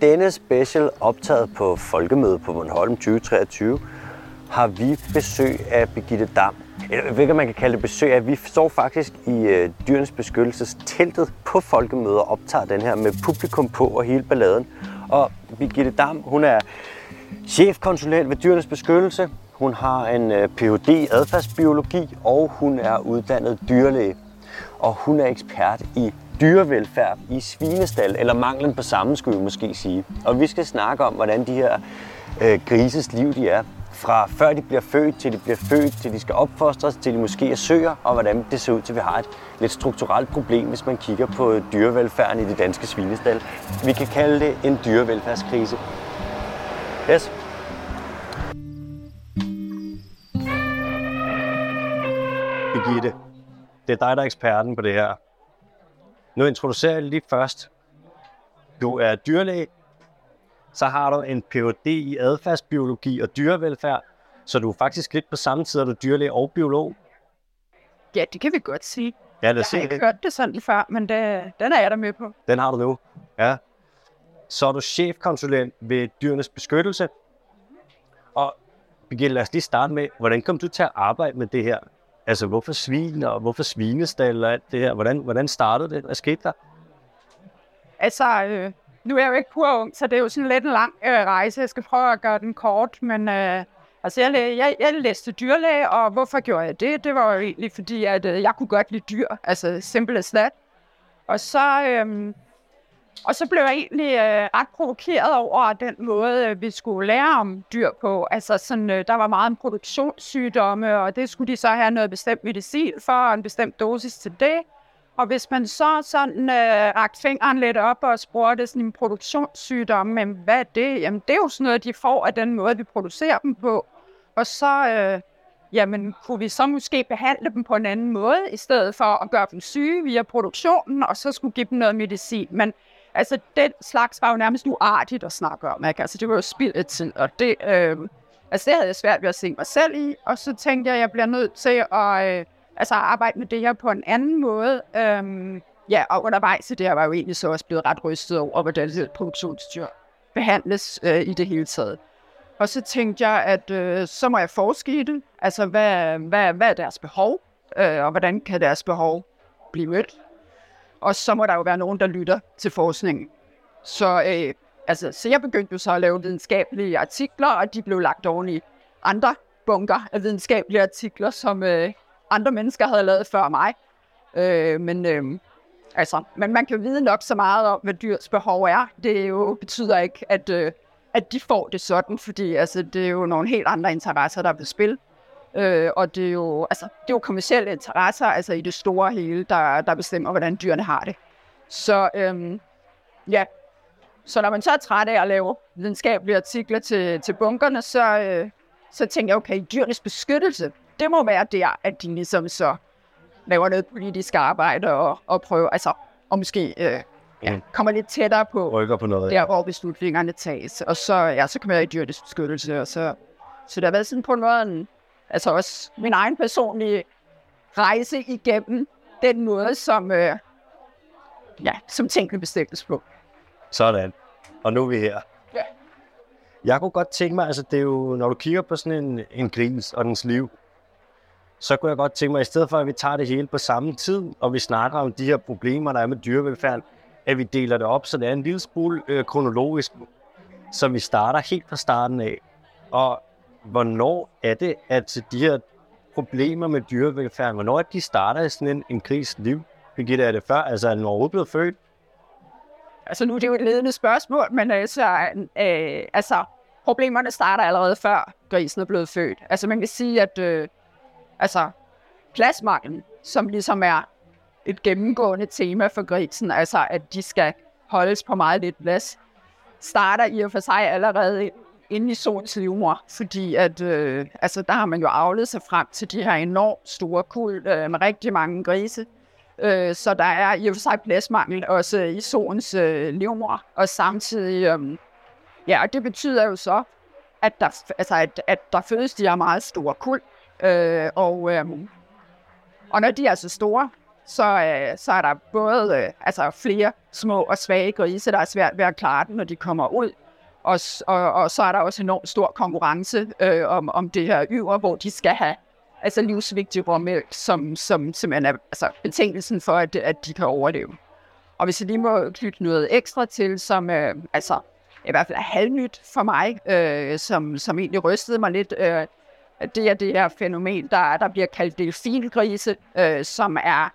denne special optaget på Folkemødet på Bornholm 2023 har vi besøg af Birgitte Dam. Eller hvilket man kan kalde det besøg af. Vi står faktisk i øh, dyrenes beskyttelses teltet på Folkemødet og optager den her med publikum på og hele balladen. Og Birgitte Dam, hun er chefkonsulent ved dyrenes beskyttelse. Hun har en øh, Ph.D. i adfærdsbiologi, og hun er uddannet dyrlæge. Og hun er ekspert i dyrevelfærd i svinestal, eller manglen på samme, skulle vi måske sige. Og vi skal snakke om, hvordan de her øh, grises liv de er. Fra før de bliver født, til de bliver født, til de skal opfostres, til de måske er søer, og hvordan det ser ud til, at vi har et lidt strukturelt problem, hvis man kigger på dyrevelfærden i de danske svinestal. Vi kan kalde det en dyrevelfærdskrise. Yes. Birgitte, det er dig, der er eksperten på det her. Nu introducerer jeg lige først. Du er dyrlæge, så har du en Ph.D. i adfærdsbiologi og dyrevelfærd, så du er faktisk lidt på samme tid, at du er dyrlæge og biolog. Ja, det kan vi godt sige. Ja, lad Jeg os har se ikke hørt det sådan før, men det, den er jeg der med på. Den har du nu. Ja. Så er du chefkonsulent ved Dyrenes Beskyttelse. Og Birgitte, lad os lige starte med, hvordan kom du til at arbejde med det her? Altså, hvorfor svin og hvorfor svinestal og alt det her? Hvordan, hvordan startede det? Hvad skete der? Altså, øh, nu er jeg jo ikke pur ung, så det er jo sådan lidt en lang øh, rejse. Jeg skal prøve at gøre den kort, men øh, altså, jeg, læ- jeg, jeg læste dyrlæge, og hvorfor gjorde jeg det? Det var jo egentlig fordi, at øh, jeg kunne godt lide dyr, altså simple as that. Og så, øh, og så blev jeg egentlig øh, ret provokeret over den måde, øh, vi skulle lære om dyr på. Altså sådan, øh, der var meget om produktionssygdomme, og det skulle de så have noget bestemt medicin for, og en bestemt dosis til det. Og hvis man så sådan øh, rakte fingeren lidt op og spurgte sådan en produktionssygdom, men hvad er det? Jamen det er jo sådan noget, de får af den måde, vi producerer dem på. Og så, øh, jamen kunne vi så måske behandle dem på en anden måde, i stedet for at gøre dem syge via produktionen, og så skulle give dem noget medicin. Men altså den slags var jo nærmest uartigt at snakke om, ikke? Altså det var jo spild af tid, og det, øh, altså det havde jeg svært ved at se mig selv i. Og så tænkte jeg, at jeg bliver nødt til at... Øh, altså arbejde med det her på en anden måde. Øh, ja, og undervejs i det her var jeg jo egentlig så også blevet ret rystet over, hvordan det produktionsdyr behandles øh, i det hele taget. Og så tænkte jeg, at øh, så må jeg forske i det. Altså, hvad, hvad, hvad er deres behov? Øh, og hvordan kan deres behov blive mødt? Og så må der jo være nogen, der lytter til forskningen. Så, øh, altså, så jeg begyndte jo så at lave videnskabelige artikler, og de blev lagt oven i andre bunker af videnskabelige artikler, som øh, andre mennesker havde lavet før mig. Øh, men, øh, altså, men man kan vide nok så meget om, hvad dyrs behov er. Det jo betyder ikke, at, øh, at de får det sådan, fordi altså, det er jo nogle helt andre interesser, der er på spil. Øh, og det er, jo, altså, det er jo kommersielle interesser, altså i det store hele, der, der bestemmer, hvordan dyrene har det. Så øh, ja, så når man så er træt af at lave videnskabelige artikler til, til bunkerne, så, øh, så tænker jeg, okay, dyrenes beskyttelse, det må være der, at de ligesom så laver noget politisk arbejde og, og prøver, altså, og måske øh, ja, Mm. kommer lidt tættere på Rykker på noget. der, hvor beslutningerne tages. Og så, ja, så kommer jeg i dyrenes beskyttelse, og så, så der har været sådan på en måde, en, altså også min egen personlige rejse igennem den måde, som, øh, ja, som tingene bestemmes på. Sådan. Og nu er vi her. Ja. Jeg kunne godt tænke mig, altså det er jo, når du kigger på sådan en, en gris og dens liv, så kunne jeg godt tænke mig, i stedet for at vi tager det hele på samme tid, og vi snakker om de her problemer, der er med dyrevelfærd, at vi deler det op, så det er en lille smule øh, kronologisk, så vi starter helt fra starten af. Og hvornår er det, at de her problemer med dyrevelfærd, hvornår er det, de starter i sådan en, en gris liv? Birgitte, er det før? Altså er den overhovedet blevet født? Altså nu er det jo et ledende spørgsmål, men altså, øh, altså problemerne starter allerede før grisen er blevet født. Altså man kan sige, at øh, altså, pladsmangel, som ligesom er et gennemgående tema for grisen, altså at de skal holdes på meget lidt plads, starter i og for sig allerede inde i solens livmor, fordi at, øh, altså, der har man jo avlet sig frem til de her enormt store kul øh, med rigtig mange grise, Øh, så der er i og for sig pladsmangel også i solens øh, livmor, og samtidig, øh, ja, og det betyder jo så, at der, altså, at, at der fødes de her meget store kul, øh, og, øh, og når de er så store, så, øh, så er der både øh, altså flere små og svage grise, der er svært ved at klare den, når de kommer ud. Og, og, og så er der også enormt stor konkurrence øh, om, om det her yver, hvor de skal have altså livsvigtig råmælk, som, som simpelthen er altså, betingelsen for, at, at de kan overleve. Og hvis jeg lige må knytte noget ekstra til, som øh, altså, i hvert fald er halvnyt for mig, øh, som, som egentlig rystede mig lidt, øh, det er det her fænomen, der, der bliver kaldt delfingrise, øh, som er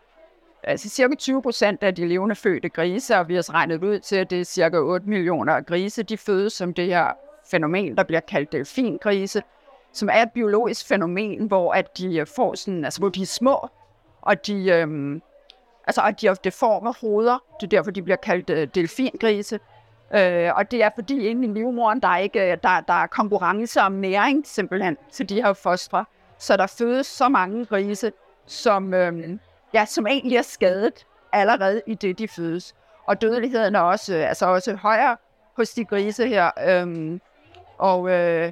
altså cirka 20 procent af de levende fødte grise, og vi har regnet ud til, at det er cirka 8 millioner grise, de fødes som det her fænomen, der bliver kaldt delfingrise, som er et biologisk fænomen, hvor at de øh, får sådan, altså hvor de er små, og de, øhm, altså, at de har deforme hoveder, det er derfor, de bliver kaldt øh, delfingrise, Øh, og det er fordi inde i livmoderen, der er, ikke, øh, der, der er konkurrence om næring simpelthen til de her fostre. Så der fødes så mange grise, som, øh, ja, som egentlig er skadet allerede i det, de fødes. Og dødeligheden er også, øh, altså også højere hos de grise her. Øhm, og, øh,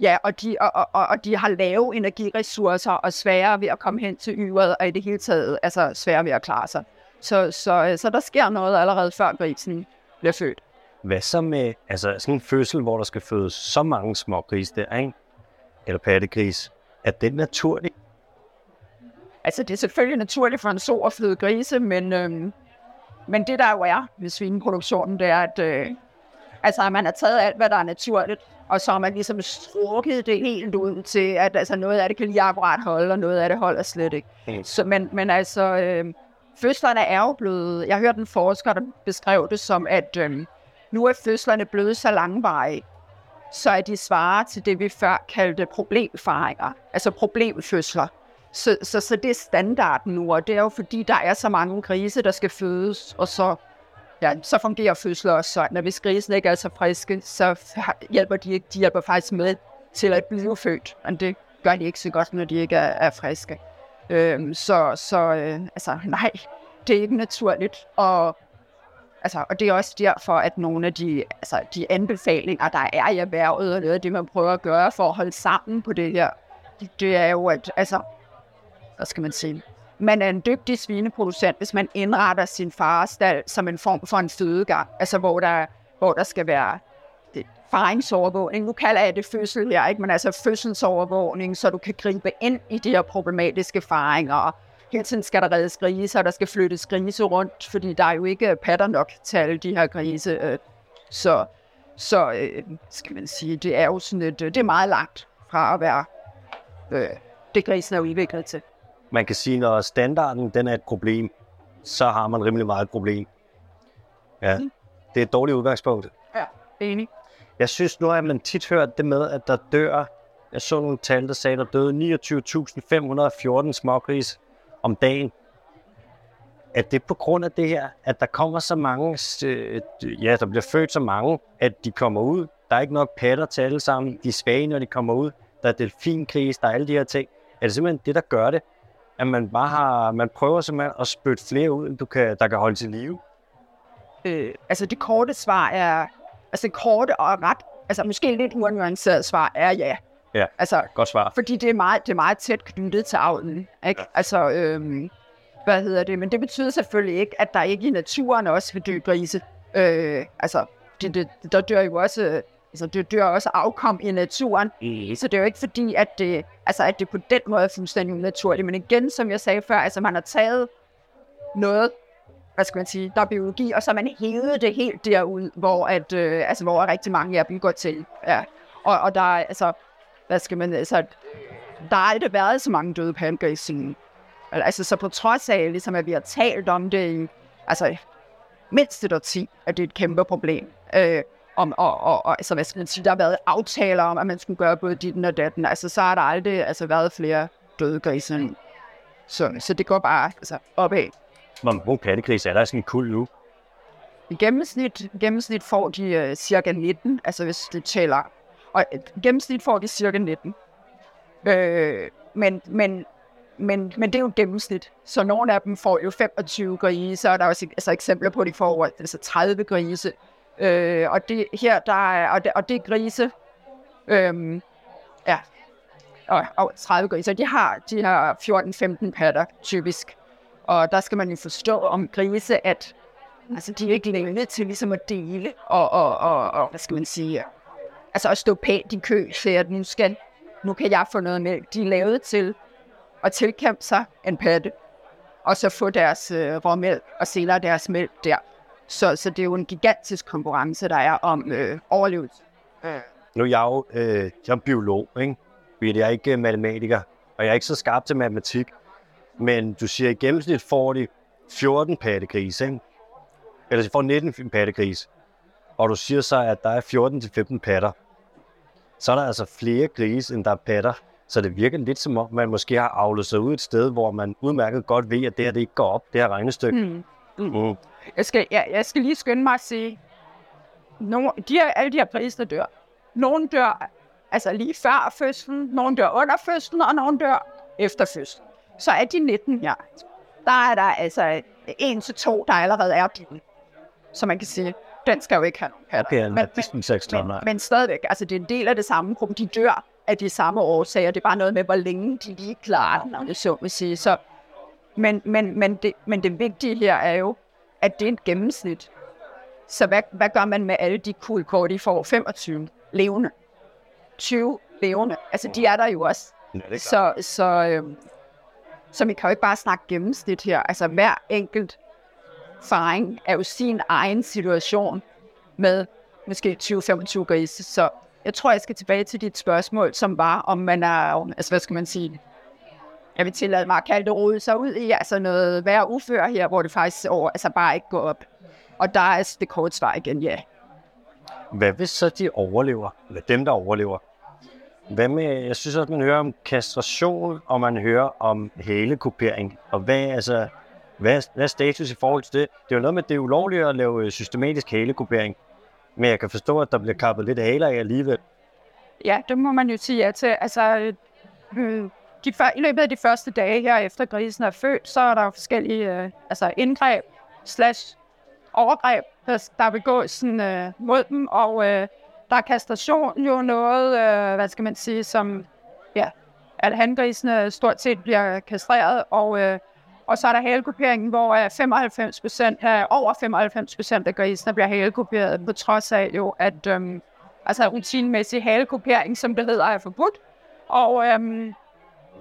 ja, og, de, og, og, og de har lave energiressourcer og sværere ved at komme hen til yret, og i det hele taget altså sværere ved at klare sig. Så, så, øh, så der sker noget allerede før grisen bliver født. Hvad så med altså sådan en fødsel, hvor der skal fødes så mange små grise der, ikke? eller pattegris? Er det naturligt? Altså, det er selvfølgelig naturligt for en så at føde grise, men, øhm, men det der jo er ved svineproduktionen, det er, at øh, altså, man har taget alt, hvad der er naturligt, og så har man ligesom strukket det helt ud til, at altså, noget af det kan lige akkurat holde, og noget af det holder slet ikke. Mm. Så, men, men altså, øh, fødslerne er jo blevet, jeg hørte en forsker, der beskrev det som, at øh, nu er fødslerne blevet så langvarige, så er de svarer til det, vi før kaldte problemfaringer, altså problemfødsler. Så, så, så det er standarden nu, og det er jo fordi, der er så mange grise, der skal fødes, og så, ja, så fungerer fødsler også sådan, at hvis grisene ikke er så friske, så hjælper de ikke, de hjælper faktisk med til at blive født, men det gør de ikke så godt, når de ikke er, er friske. Øhm, så så øh, altså, nej, det er ikke naturligt, og Altså, og det er også derfor, at nogle af de, altså, de anbefalinger, der er i erhvervet, og noget af det, man prøver at gøre for at holde sammen på det her, det, det er jo, at altså, hvad skal man sige, man er en dygtig svineproducent, hvis man indretter sin farestal som en form for en fødegang, altså hvor der, hvor der skal være faringsovervågning. Nu kalder jeg det fødsel her, ikke? men altså fødselsovervågning, så du kan gribe ind i de her problematiske faringer, hele tiden skal der reddes grise, og der skal flyttes grise rundt, fordi der er jo ikke patter nok til alle de her grise. Øh, så, så øh, skal man sige, det er jo sådan et, øh, det er meget langt fra at være øh, det grisen er udviklet til. Man kan sige, når standarden den er et problem, så har man rimelig meget et problem. Ja, mm. det er et dårligt udgangspunkt. Ja, enig. Jeg synes nu, at man tit hørt det med, at der dør, jeg så nogle tal, der sagde, der døde 29.514 smågris om dagen. Er det på grund af det her, at der kommer så mange, øh, ja, der bliver født så mange, at de kommer ud. Der er ikke nok patter til alle sammen. De er svage, når de kommer ud. Der er delfinkris, der er alle de her ting. Er det simpelthen det, der gør det? At man bare har, man prøver simpelthen at spytte flere ud, du kan, der kan holde til live? Øh, altså det korte svar er, altså det korte og ret, altså måske lidt uannuanceret svar er ja. Ja, altså, godt svar. Fordi det er meget, det er meget tæt knyttet til avlen. Ikke? Ja. Altså, øhm, hvad hedder det? Men det betyder selvfølgelig ikke, at der ikke i naturen også vil dø grise. Øh, altså, det, det, der dør jo også, altså, det dør også afkom i naturen. Mm. Så det er jo ikke fordi, at det, altså, at det på den måde er fuldstændig naturligt. Men igen, som jeg sagde før, altså man har taget noget, hvad skal man sige, der er biologi, og så man hævet det helt derud, hvor, at, øh, altså, hvor rigtig mange af dem går til. Ja. Og, og der er, altså, hvad skal man, altså, der har aldrig været så mange døde pancakes Altså, så på trods af, ligesom, at vi har talt om det i, altså, mindst et årti, at det er et kæmpe problem. Øh, om, og, og, og altså, hvad skal man sige, der har været aftaler om, at man skulle gøre både dit og datten. Altså, så har der aldrig altså, været flere døde grise. Så, så det går bare altså, opad. Hvor mange pattegrise er der sådan en kul nu? I gennemsnit, gennemsnit får de uh, cirka 19, altså hvis det tæller og i gennemsnit får de cirka 19. Øh, men, men, men, men det er jo et gennemsnit. Så nogle af dem får jo 25 grise, og der er også altså, eksempler på, at de får altså 30 grise. Øh, og det her, der er, og det, og det er grise, øh, ja, og, og 30 grise, de har, de har 14-15 patter typisk. Og der skal man jo forstå om grise, at altså, de er ikke længe til ligesom at dele, og, og, og, og hvad skal man sige, altså at stå pænt i kø, så at nu, skal, nu kan jeg få noget mælk. De er lavet til at tilkæmpe sig en patte, og så få deres øh, råmælk, og senere deres mælk der. Så, så det er jo en gigantisk konkurrence, der er om øh, overlevelse. Nu er jeg jo øh, jeg er biolog, ikke? Jeg er ikke øh, matematiker, og jeg er ikke så skarp til matematik. Men du siger, at i gennemsnit får de 14 pattegrise, ikke? Eller de får 19 pattegrise. Og du siger så, at der er 14-15 patter. Så er der altså flere grise, end der er patter. Så det virker lidt som om, man måske har avlet sig ud et sted, hvor man udmærket godt ved, at det her det ikke går op, det her regnestykke. Mm. Mm. Jeg skal, jeg, jeg skal lige skynde mig at sige, nogle, de her, alle de her grise, der dør, nogle dør altså lige før fødslen, nogle dør under fødslen, og nogle dør efter fødslen. Så er de 19 ja. der er der altså en til to, der allerede er dine. Så man kan sige, den skal jo ikke have nogen patter. Okay, men, men, men, nej. men stadigvæk, altså det er en del af det samme gruppe. De dør af de samme årsager. Det er bare noget med, hvor længe de lige klarer den, om det så vil sige. Så, men, men, men, det, men det vigtige her er jo, at det er et gennemsnit. Så hvad, hvad gør man med alle de kuldkår, de får? 25 levende. 20 levende. Altså, de er der jo også. Ja. Så, så, øhm, så vi kan jo ikke bare snakke gennemsnit her. Altså, hver enkelt faring er jo sin egen situation med måske 20-25 grise. Så jeg tror, jeg skal tilbage til dit spørgsmål, som var, om man er, altså hvad skal man sige, jeg vil tillade mig at kalde det rode sig ud i, altså noget værre ufør her, hvor det faktisk over, altså bare ikke går op. Og der er det korte svar igen, ja. Hvad hvis så de overlever? Eller dem, der overlever? Hvad med, jeg synes også, man hører om kastration, og man hører om halekupering. Og hvad, altså, hvad, hvad er status i forhold til det? Det er jo noget med, at det er ulovligt at lave øh, systematisk halekupering. Men jeg kan forstå, at der bliver kappet lidt haler af alligevel. Ja, det må man jo sige ja til. Altså, øh, de, før- i løbet af de første dage her efter grisen er født, så er der jo forskellige øh, altså indgreb slash overgreb, der, der begås sådan, øh, mod dem, og øh, der er kastration jo noget, øh, hvad skal man sige, som, ja, at hangrisene stort set bliver kastreret, og, øh, og så er der halekuperingen, hvor øh, 95 procent, øh, over 95 procent af grisene bliver halekuperet, på trods af jo, at øh, altså rutinemæssig halekupering, som det hedder, er forbudt, og, øh,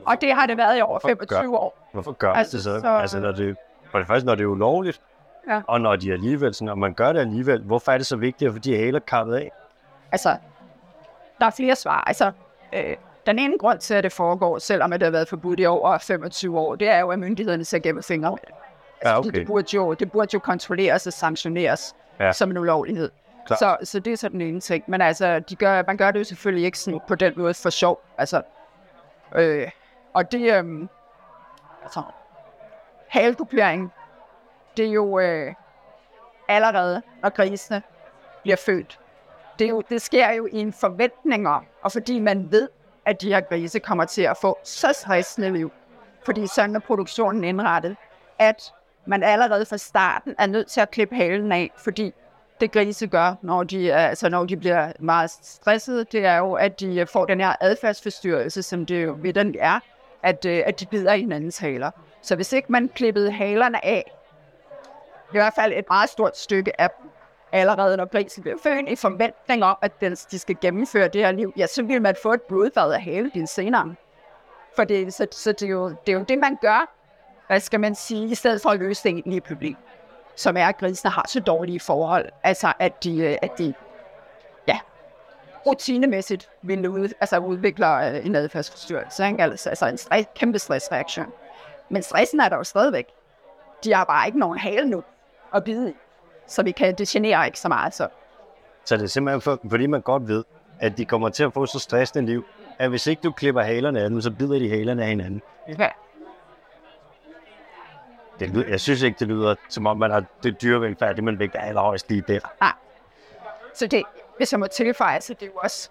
og det har det været i over Hvorfor 25 år. Hvorfor gør Altså, det så? så- Altså, når det, for det første, når det er ulovligt, Ja. og når de alligevel, sådan, når man gør det alligevel, hvorfor er det så vigtigt at få de haler kappet af? Altså, der er flere svar. Altså, øh, den ene grund til, at det foregår, selvom det har været forbudt i over 25 år, det er jo, at myndighederne ser gennem fingre med det. Altså, Ja, okay. det, burde jo, det burde jo kontrolleres og sanktioneres Ja. som en ulovlighed. Så, så det er så den ene ting. Men altså, de gør, man gør det jo selvfølgelig ikke sådan på den måde for sjov. Altså, øh, og det, øh, altså, halekupering, det er jo øh, allerede, når grisene bliver født. Det, er jo, det sker jo i en forventning om, og fordi man ved, at de her grise kommer til at få så stressende liv, fordi sådan er produktionen indrettet, at man allerede fra starten er nødt til at klippe halen af, fordi det grise gør, når de, altså når de bliver meget stressede, det er jo, at de får den her adfærdsforstyrrelse, som det jo ved den er, at, øh, at de bider i hinandens haler. Så hvis ikke man klippede halerne af, i hvert fald et meget stort stykke af dem, allerede når grisen bliver født, i forventning om, at den, de skal gennemføre det her liv, ja, så vil man få et blodbad af din senere. For det, så, så det, er jo, det er jo det, man gør, hvad skal man sige, i stedet for at løse det egentlige problem, som er, at grisene har så dårlige forhold, altså at de, øh, at de rutinemæssigt vil ud, altså udvikler øh, en adfærdsforstyrrelse, ikke? Altså, altså en stress, kæmpe stressreaktion. Men stressen er der jo stadigvæk. De har bare ikke nogen hale nu at bide i, så vi kan, det generer ikke så meget. Så. Så det er simpelthen for, fordi man godt ved, at de kommer til at få så stressende liv, at hvis ikke du klipper halerne af dem, så bider de halerne af hinanden. Ja. Det lyder, jeg synes ikke, det lyder som om, man har det dyrevelfærd, det man vægter allerhøjst lige der. Nej. Så det, hvis jeg må tilføje, så det er jo også,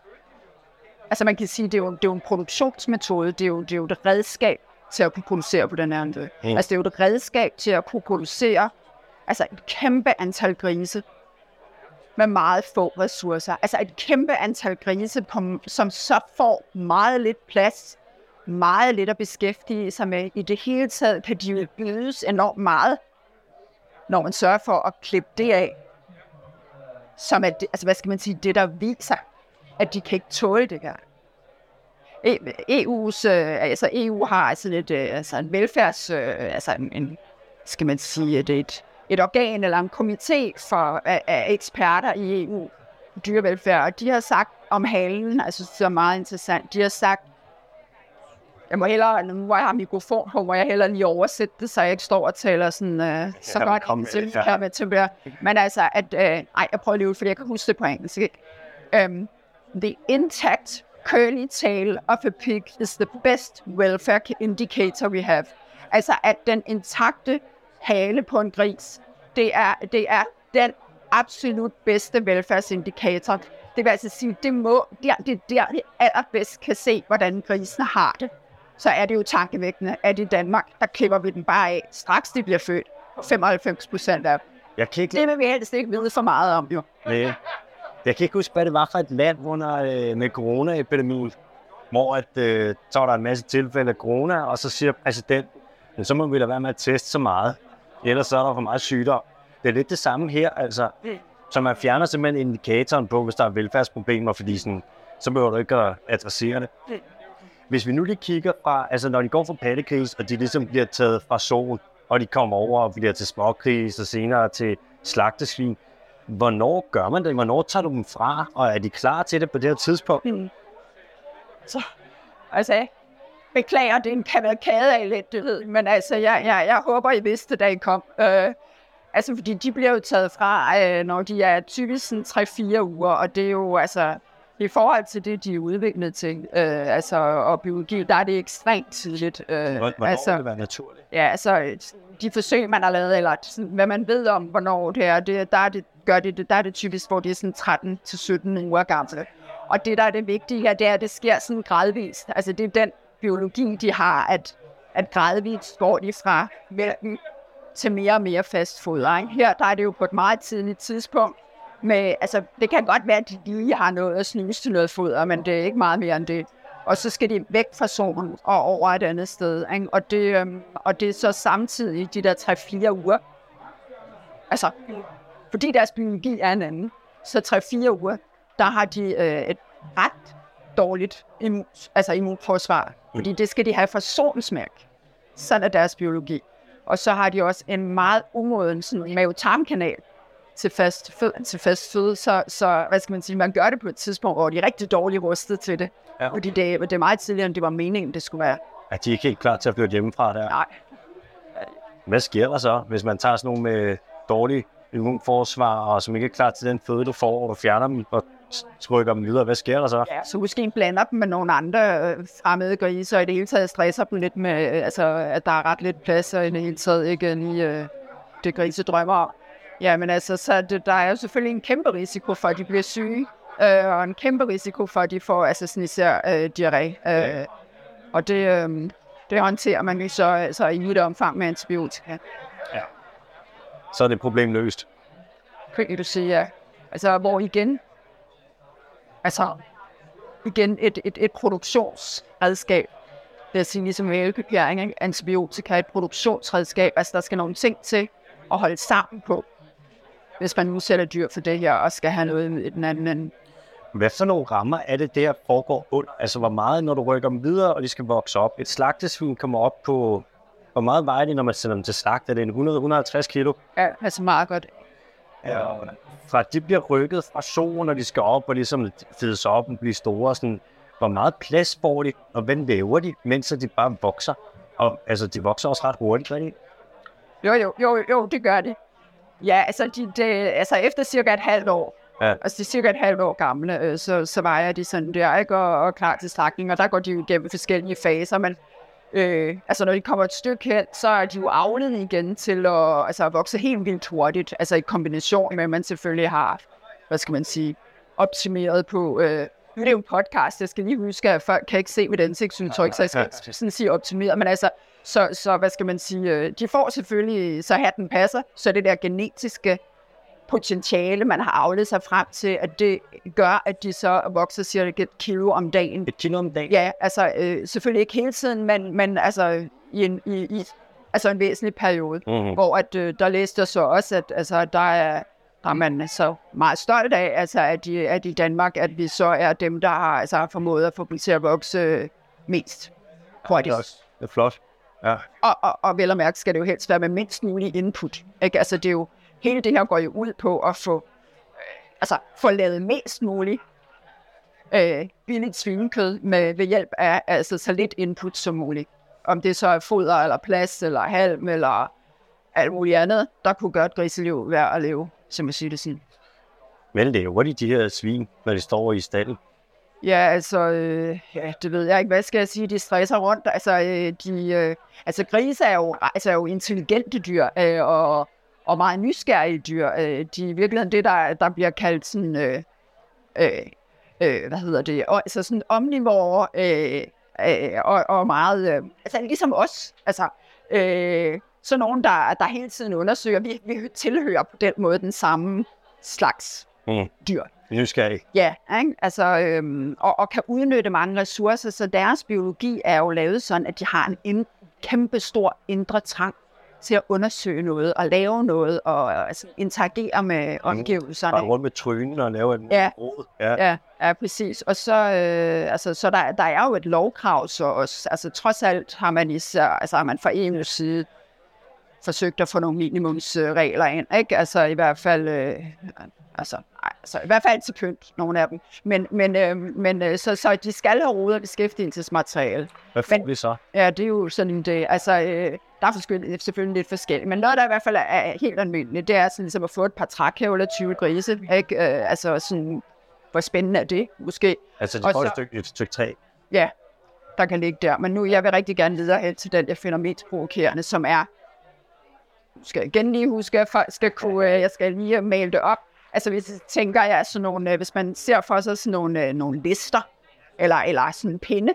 altså man kan sige, det er jo, det er jo en produktionsmetode, det er, jo, det er jo et redskab til at kunne producere på den her måde. Mm. Altså det er jo et redskab til at kunne producere altså et kæmpe antal grise med meget få ressourcer. Altså et kæmpe antal grise, på, som så får meget lidt plads meget lidt at beskæftige sig med. I det hele taget kan de jo ydes enormt meget, når man sørger for at klippe det af, som er, det, altså hvad skal man sige, det der viser, at de kan ikke tåle det her. EU's, øh, altså EU har sådan et, øh, altså en velfærds, øh, altså en, en, skal man sige, et, et, et organ eller en komité for af, af eksperter i EU dyrevelfærd, og de har sagt om halen, altså det er meget interessant, de har sagt, jeg må hellere, nu hvor jeg har mikrofon på, må jeg hellere lige oversætte det, så jeg ikke står og taler sådan, uh, så godt kom til, ja. her med til det. Men altså, at, uh, ej, jeg prøver lige ud, fordi jeg kan huske det på engelsk, ikke? Um, the intact curly tail of a pig is the best welfare indicator we have. Altså, at den intakte hale på en gris, det er, det er den absolut bedste velfærdsindikator. Det vil altså sige, det, må, det, er, det er der, vi allerbedst kan se, hvordan grisene har det. Så er det jo tankevækkende, at i Danmark, der klipper vi den bare af, straks de bliver født. 95 procent af. Jeg kan ikke, Det vil vi helst ikke vide for meget om, jo. Nej. Jeg kan ikke huske, hvad det var for et land under øh, med coronaepidemien, hvor at, øh, så var der en masse tilfælde af corona, og så siger præsidenten, "Men så må vi lade være med at teste så meget, ellers så er der for meget sygdom. Det er lidt det samme her, altså. Så man fjerner simpelthen indikatoren på, hvis der er velfærdsproblemer, fordi sådan, så behøver du ikke at adressere det. Hvis vi nu lige kigger fra, altså når de går fra pattegris, og de ligesom bliver taget fra sol, og de kommer over og bliver til smågris, og senere til slagtesvin, hvornår gør man det? Hvornår tager du dem fra, og er de klar til det på det her tidspunkt? Mm. Så, altså, jeg beklager, det er en kavalkade af elendighed, men altså, jeg, jeg, jeg håber, I vidste, da I kom. Øh, altså, fordi de bliver jo taget fra, øh, når de er typisk sådan 3-4 uger, og det er jo, altså, i forhold til det, de er udviklet til, øh, altså, og biologi, der er det ekstremt tidligt. Øh, Hvornår altså, det være naturligt? Ja, altså de forsøg, man har lavet, eller sådan, hvad man ved om, hvornår det er, det, der, er det, gør det, det, der er det typisk, hvor det er sådan 13-17 uger gamle. Og det, der er det vigtige her, det er, at det sker sådan gradvist. Altså det er den biologi, de har, at, at gradvist går de fra mælken til mere og mere fast foder. Ikke? Her der er det jo på et meget tidligt tidspunkt. Med, altså, det kan godt være, at de lige har noget at snuse til noget foder, men det er ikke meget mere end det. Og så skal de væk fra solen og over et andet sted. Ikke? Og, det, øhm, og det er så samtidig de der 3-4 uger. Altså, fordi deres biologi er en anden. Så 3-4 uger, der har de øh, et ret dårligt immun, altså immunforsvar. Fordi det skal de have fra solens mærk. Sådan er deres biologi. Og så har de også en meget umoden sådan, mavetarmkanal til fast føde, til fast føde. Så, så, hvad skal man sige, man gør det på et tidspunkt, hvor de er rigtig dårligt rustet til det. Ja. Fordi det, det er meget tidligere, end det var meningen, det skulle være. Er de ikke helt klar til at flytte hjemmefra der? Nej. Hvad sker der så, hvis man tager sådan nogle med dårlig immunforsvar, og som ikke er klar til den føde, du får, og du fjerner dem og trykker dem videre? Hvad sker der så? Ja, så måske blander dem med nogle andre øh, fremmede grise, og i det hele taget stresser dem lidt med, øh, altså, at der er ret lidt plads, og i det hele taget ikke lige øh, det grise drømmer om. Ja, men altså, så det, der er jo selvfølgelig en kæmpe risiko for, at de bliver syge, øh, og en kæmpe risiko for, at de får altså sådan især øh, diarré. Øh, og det, øh, det håndterer man jo så altså, i vidt omfang med antibiotika. Så er det problem løst. kan du sige, ja. Altså, hvor igen, altså, igen et, et, et produktionsredskab, det er sige ligesom ikke? antibiotika er et produktionsredskab, altså der skal nogle ting til at holde sammen på, hvis man udsætter dyr for det her, og skal have noget i den anden ende. Hvad for nogle rammer er det, der foregår under? Altså, hvor meget, når du rykker dem videre, og de skal vokse op? Et slagtesvin kommer op på... Hvor meget vejer de, når man sender dem til slagt? Er det en 100-150 kilo? Ja, altså meget godt. Ja. Fra de bliver rykket fra solen, når de skal op og ligesom fedes op og blive store. Sådan, hvor meget plads får de, og hvad laver de, mens de bare vokser? Og altså, de vokser også ret hurtigt, ikke? Jo, jo, jo, jo, det gør det. Ja, altså, de, det, altså efter cirka et halvt år, Ja. altså de er cirka et halvt år gamle, øh, så, så vejer de sådan der, ikke, og, og klar til slagtning, og der går de jo igennem forskellige faser, men øh, altså når de kommer et stykke hen, så er de jo avlet igen til at, altså, at vokse helt vildt hurtigt, altså i kombination med, at man selvfølgelig har, hvad skal man sige, optimeret på, øh, nu er det jo en podcast, jeg skal lige huske, at folk kan ikke se mit ansigtsudtryk, så jeg skal sådan sige optimeret, men altså, så, så hvad skal man sige, øh, de får selvfølgelig, så hatten passer, så det der genetiske potentiale, man har aflet sig frem til, at det gør, at de så vokser cirka et kilo om dagen. Et kilo om dagen? Ja, altså øh, selvfølgelig ikke hele tiden, men, men altså i en, i, i, altså en væsentlig periode, Mhm. hvor at, øh, der læste jeg så også, at altså, der er der er man så meget stolt af, altså, at, de, at i Danmark, at vi så er dem, der har, altså, har formået at få dem til at vokse mest hurtigt. Det er flot. Ja. Og, og, og vel og mærke skal det jo helst være med mindst mulig input. Ikke? Altså, det er jo, hele det her går jo ud på at få, øh, altså, få lavet mest muligt øh, billigt svinekød med, ved hjælp af altså, så lidt input som muligt. Om det så er foder, eller plads, eller halm, eller alt muligt andet, der kunne gøre et griseliv værd at leve, som man siger det sådan. Men det er hurtigt, de her svin, når de står i stallen. Ja, altså, øh, ja, det ved jeg ikke, hvad skal jeg sige, de stresser rundt. Altså, øh, de, øh, altså grise er jo, altså, er jo intelligente dyr, øh, og, og meget nysgerrige dyr. Øh, de er i virkeligheden det, der, der bliver kaldt sådan, øh, øh, øh, hvad hedder det, og, altså sådan omnivore, øh, øh, og, og meget, øh, altså ligesom os, altså, øh, sådan nogen, der, der hele tiden undersøger, vi, vi tilhører på den måde den samme slags Mm. dyr. Nysgerrig. Ja, ikke? Altså, øhm, og, og kan udnytte mange ressourcer, så deres biologi er jo lavet sådan, at de har en ind, kæmpe stor indre trang til at undersøge noget og lave noget og altså, interagere med omgivelserne. Bare rundt med trynen og lave en Ja. råd. Ja. Ja, ja, præcis. Og så, øh, altså, så der, der er jo et lovkrav, så også, altså, trods alt har man især, altså, har man fra EU's side forsøgt at få nogle minimumsregler ind, ikke? Altså i hvert fald, øh, altså, ej, altså i hvert fald til pynt, nogle af dem. Men, men, øh, men øh, så, så de skal have af beskæftigelsesmateriale. Hvad får Men- vi så? Ja, det er jo sådan det. Altså, øh, der er selvfølgelig lidt forskelligt. Men noget, der i hvert fald er, er helt almindeligt, det er sådan ligesom at få et par trækævler 20 grise. Ikke? Øh, altså sådan, hvor spændende er det, måske? Altså, de får et stykke, et stykke træ. Ja, der kan ligge der. Men nu, jeg vil rigtig gerne videre hen til den, jeg finder mest provokerende, som er, skal jeg igen lige huske, at folk skal kunne, øh, jeg skal lige male det op. Altså hvis jeg tænker, jeg sådan nogle, øh, hvis man ser for sig sådan nogle, øh, nogle lister, eller, eller sådan en pinde,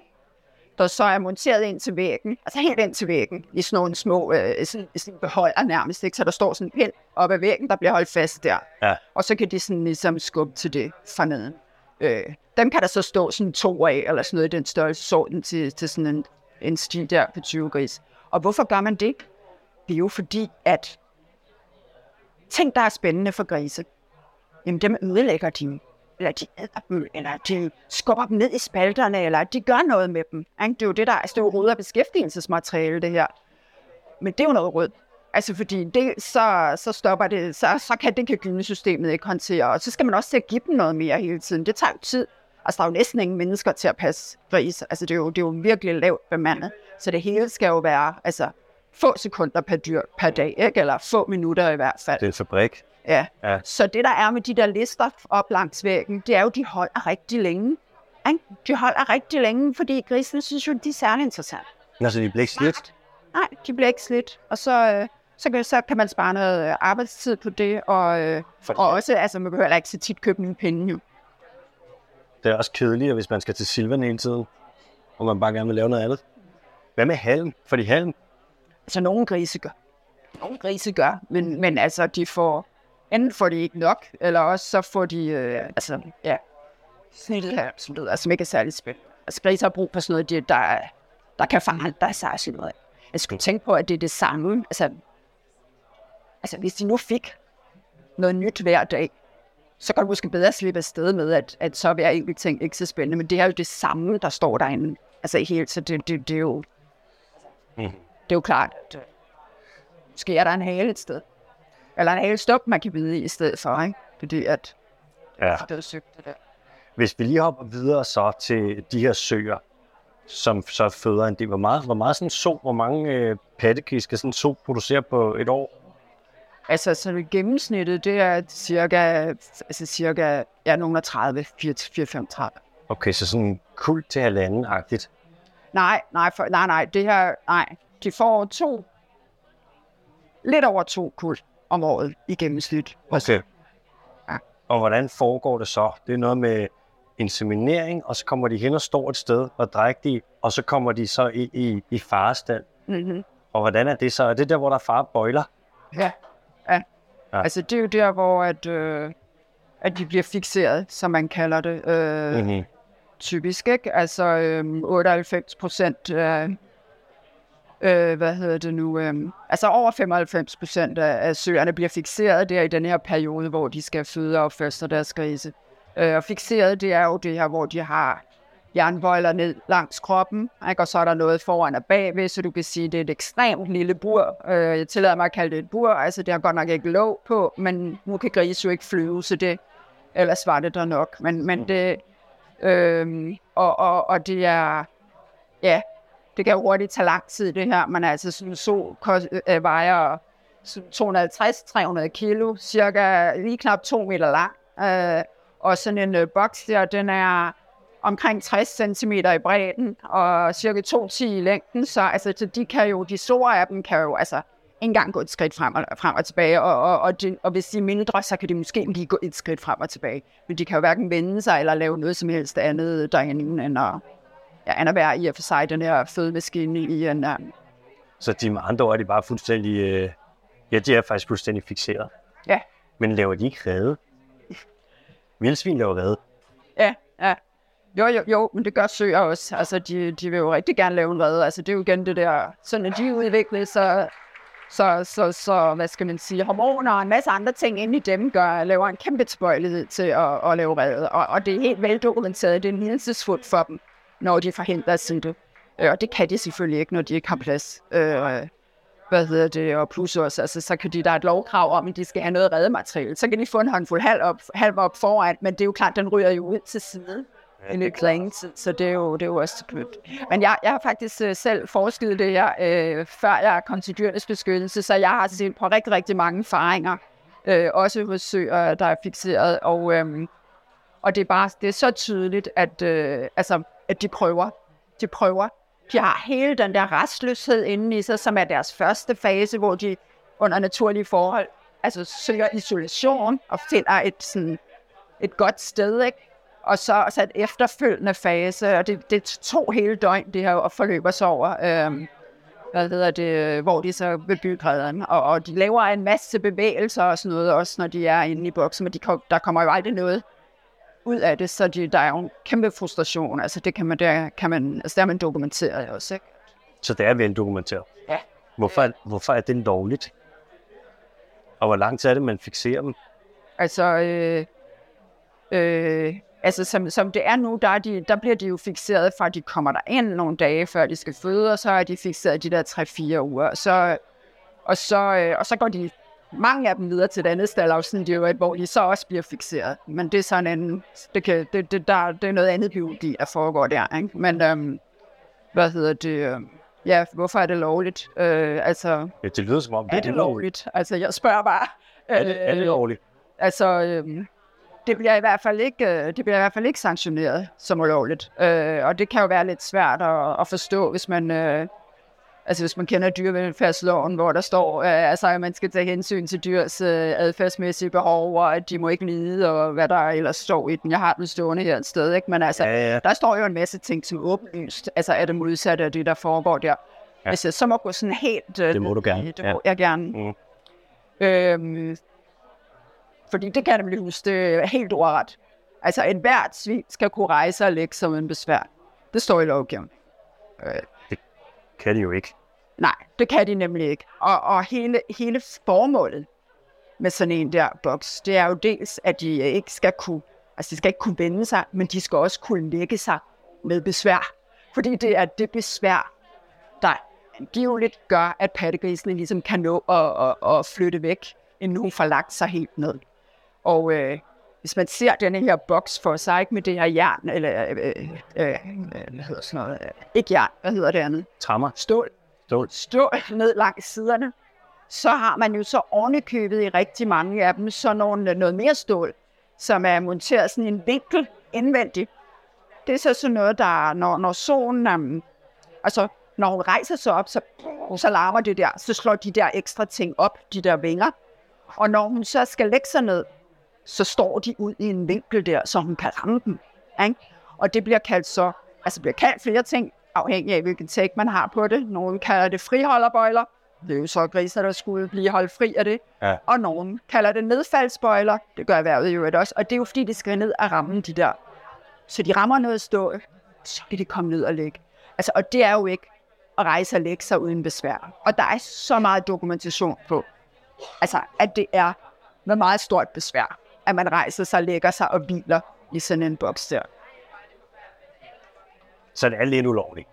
der så er monteret ind til væggen, altså helt ind til væggen, i sådan nogle små, øh, sådan, sådan beholder nærmest, ikke? så der står sådan en pind op ad væggen, der bliver holdt fast der. Ja. Og så kan de sådan ligesom skubbe til det fra neden. Øh, dem kan der så stå sådan to af, eller sådan noget i den størrelse sorten til, til sådan en, en sti der på 20 gris. Og hvorfor gør man det? Det er jo fordi, at ting, der er spændende for grise, jamen dem ødelægger de. Eller de æder dem, eller de skubber dem ned i spalterne, eller de gør noget med dem. Ikke? Det er jo det, der altså, det er jo rød af beskæftigelsesmateriale, det her. Men det er jo noget rød. Altså fordi det, så, så stopper det, så, så kan det kan gynesystemet ikke håndtere. Og så skal man også til at give dem noget mere hele tiden. Det tager jo tid. Altså der er jo næsten ingen mennesker til at passe grise. Altså det er jo, det er jo virkelig lavt bemandet. Så det hele skal jo være altså, få sekunder per dyr per dag, ikke? eller få minutter i hvert fald. Det er en fabrik. Ja. Ja. Så det, der er med de der lister op langs væggen, det er jo, de holder rigtig længe. Ikke? De holder rigtig længe, fordi grisene synes jo, de er særlig interessante. Altså, de bliver ikke slidt. Nej, de bliver ikke slidt. Og så, øh, så, kan, så kan man spare noget øh, arbejdstid på det, og, øh, For- og også, altså man behøver ikke så tit købe nye pinde jo. Det er også kedeligt, hvis man skal til Silvan hele tiden, og man bare gerne vil lave noget andet. Hvad med halm? Fordi halm, Altså nogle grise gør. Nogle grise gør, men, men altså de får, enten får de ikke nok, eller også så får de, øh, altså ja, snittet her, som, lyder, som ikke er særlig spændende. Altså grise har brug for sådan noget, det- der, er- der kan forandre sig sådan noget. Jeg skulle tænke på, at det er det samme. Altså, altså hvis de nu fik noget nyt hver dag, så kan du måske bedre slippe afsted med, at, at så er enkelt ting ikke så spændende. Men det er jo det samme, der står derinde. Altså helt, så det, det, det er jo... Mhm. Det er jo klart, at øh, måske er der en hale et sted. Eller en hale stop, man kan bide i stedet for, ikke? Fordi at ja. det er søgt det der. Hvis vi lige hopper videre så til de her søer, som så føder en del. Hvor meget, hvor meget sådan so, hvor mange øh, pattegris skal sådan so producere på et år? Altså, så gennemsnittet, det er cirka, altså cirka, ja, nogle af 30, 4-5-30. Okay, så sådan kult til halvanden-agtigt. Nej, nej, for, nej, nej, det her, nej. De får to, lidt over to kul om året i gennemsnit. Okay. Ja. Og hvordan foregår det så? Det er noget med inseminering, og så kommer de hen og står et sted og drægtige, og så kommer de så i, i, i farestand. Mm-hmm. Og hvordan er det så? Er det der, hvor der er far bøjler? Ja, ja. Ja. Altså, det er jo der, hvor at, øh, at de bliver fixeret, som man kalder det. Øh, mm-hmm. Typisk, ikke? Altså, øh, 98 procent af, øh, hvad hedder det nu, øh, altså over 95 procent af, af søerne bliver fixeret der i den her periode, hvor de skal føde og første deres grise. Øh, og fixeret, det er jo det her, hvor de har jernbøjler ned langs kroppen, ikke? og så er der noget foran og bagved, så du kan sige, at det er et ekstremt lille bur. Øh, jeg tillader mig at kalde det et bur, altså det har godt nok ikke låg på, men nu kan grise jo ikke flyve, så det, ellers var det der nok. Men, men det, øh, og, og, og det er, ja, det kan hurtigt tage lang tid det her, men altså sådan så øh, vejer 250-300 kilo, cirka lige knap 2 meter lang. Øh, og sådan en øh, boks der, den er omkring 60 cm i bredden og cirka 2,10 i længden, så altså, så de kan jo, de store af dem kan jo altså ikke engang gå et skridt frem og, frem og tilbage, og, og, og, de, og hvis de er mindre, så kan de måske lige gå et skridt frem og tilbage. Men de kan jo hverken vende sig eller lave noget som helst andet derinde, end at, at være i og for sig den her fødemaskine i en... Um... Så de med andre ord er de bare fuldstændig... Øh, ja, de er faktisk fuldstændig fixeret. Ja. Men laver de ikke redde? Vildsvin laver redde. Ja, ja. Jo, jo, jo, men det gør søer også. Altså, de, de vil jo rigtig gerne lave en redde. Altså, det er jo igen det der, sådan at de udviklet, så, så, så, så, hvad skal man sige, hormoner og en masse andre ting inde i dem gør, laver en kæmpe tilbøjelighed til at, at lave redde. Og, og det er helt veldokumenteret, det er en lidelsesfuld for dem, når de forhindrer sig det. Øh, og det kan de selvfølgelig ikke, når de ikke har plads. Øh, hvad hedder det, og plus også, altså, så kan de, der er et lovkrav om, at de skal have noget redemateriale. Så kan de få en håndfuld halv op, halv op foran, men det er jo klart, den ryger jo ud til siden i lidt tid, så det er jo, det er jo også købt. Men jeg, jeg har faktisk øh, selv forsket det her, øh, før jeg kom til dyrenes beskyttelse, så jeg har set på rigtig, rigtig mange erfaringer, øh, også hos søer, der er fixeret, og, øh, og det er bare det er så tydeligt, at, øh, altså, at de prøver. De prøver. De har hele den der restløshed inde i sig, som er deres første fase, hvor de under naturlige forhold altså søger isolation og finder et, sådan, et godt sted, ikke? og så, så et efterfølgende fase, og det, det tog hele døgn, det her, og forløber sig over, øhm, hvad hedder det, hvor de så vil bygge. Og, og de laver en masse bevægelser og sådan noget, også når de er inde i boksen, men de der kommer jo aldrig noget ud af det, så de, der er jo en kæmpe frustration. Altså det kan man, der kan man, altså der er man dokumenteret også, ikke? Så det er vel dokumenteret? Ja. Hvorfor, hvorfor er det lovligt? Og hvor lang tid er det, man fixerer dem? Altså, øh, øh, Altså som, som det er nu, der, er de, der bliver de jo fixeret fra, de kommer der ind nogle dage, før de skal føde, og så er de fixeret de der 3-4 uger. Så, og, så, øh, og så går de mange af dem videre til det andet staldafsnit, hvor de så også bliver fixeret. Men det er sådan en, det, kan, det, det, der, det er noget andet biologi, der foregår der. Ikke? Men øhm, hvad hedder det? Øh, ja, hvorfor er det lovligt? Øh, altså, ja, det lyder som om, det er, det lovligt. lovligt. Altså, jeg spørger bare. Er det, er det lovligt? Altså, øh, det bliver i hvert fald ikke, øh, det bliver i hvert fald ikke sanktioneret som ulovligt. Øh, og det kan jo være lidt svært at, at forstå, hvis man, øh, altså hvis man kender dyrevelfærdsloven, hvor der står, øh, altså, at man skal tage hensyn til dyrs øh, adfærdsmæssige behov, og at de må ikke lide, og hvad der ellers står i den. Jeg har den stående her et sted, ikke? men altså, ja, ja. der står jo en masse ting som åbenlyst, altså er det modsatte af det, der foregår der. Ja. Altså, så må gå sådan helt... Øh, det må du gerne. Det må ja. jeg gerne. Mm. Øhm, fordi det kan jeg nemlig huske, det er helt ordret. Altså, en hvert svin skal kunne rejse og lægge som en besvær. Det står i lovgivningen. Øh. Det kan de jo ikke. Nej, det kan de nemlig ikke. Og, og hele, hele formålet med sådan en der boks, det er jo dels, at de ikke skal kunne, altså de skal ikke kunne vende sig, men de skal også kunne lægge sig med besvær. Fordi det er det besvær, der angiveligt gør, at pattegrisene ligesom kan nå at, at, at flytte væk, inden hun får lagt sig helt ned. Og øh, hvis man ser denne her boks for sig, ikke med det her jern, eller øh, øh, øh, hvad hedder sådan noget, øh, ikke jern, hvad hedder det andet? Trammer. Stål. Stål. Stål ned langs siderne. Så har man jo så ovenikøbet i rigtig mange af dem, så nogle, noget mere stål, som er monteret sådan i en vinkel indvendigt. Det er så sådan noget, der, når, når solen, um, altså når hun rejser sig op, så, så larmer det der, så slår de der ekstra ting op, de der vinger, og når hun så skal lægge sig ned, så står de ud i en vinkel der, så hun kan ramme dem. Ikke? Og det bliver kaldt så, altså bliver kaldt flere ting, afhængig af hvilken tag man har på det. Nogle kalder det friholderbøjler, Det er jo så griser, der skulle blive holdt fri af det. Ja. Og nogen kalder det nedfaldsbøjler. Det gør erhvervet jo også. Og det er jo fordi, de skal ned og ramme de der. Så de rammer noget stål, så kan de komme ned og ligge. Altså, og det er jo ikke at rejse og lægge sig uden besvær. Og der er så meget dokumentation på, altså, at det er med meget stort besvær, at man rejser sig, lægger sig og hviler i sådan en boks der. Så det er lidt ulovligt.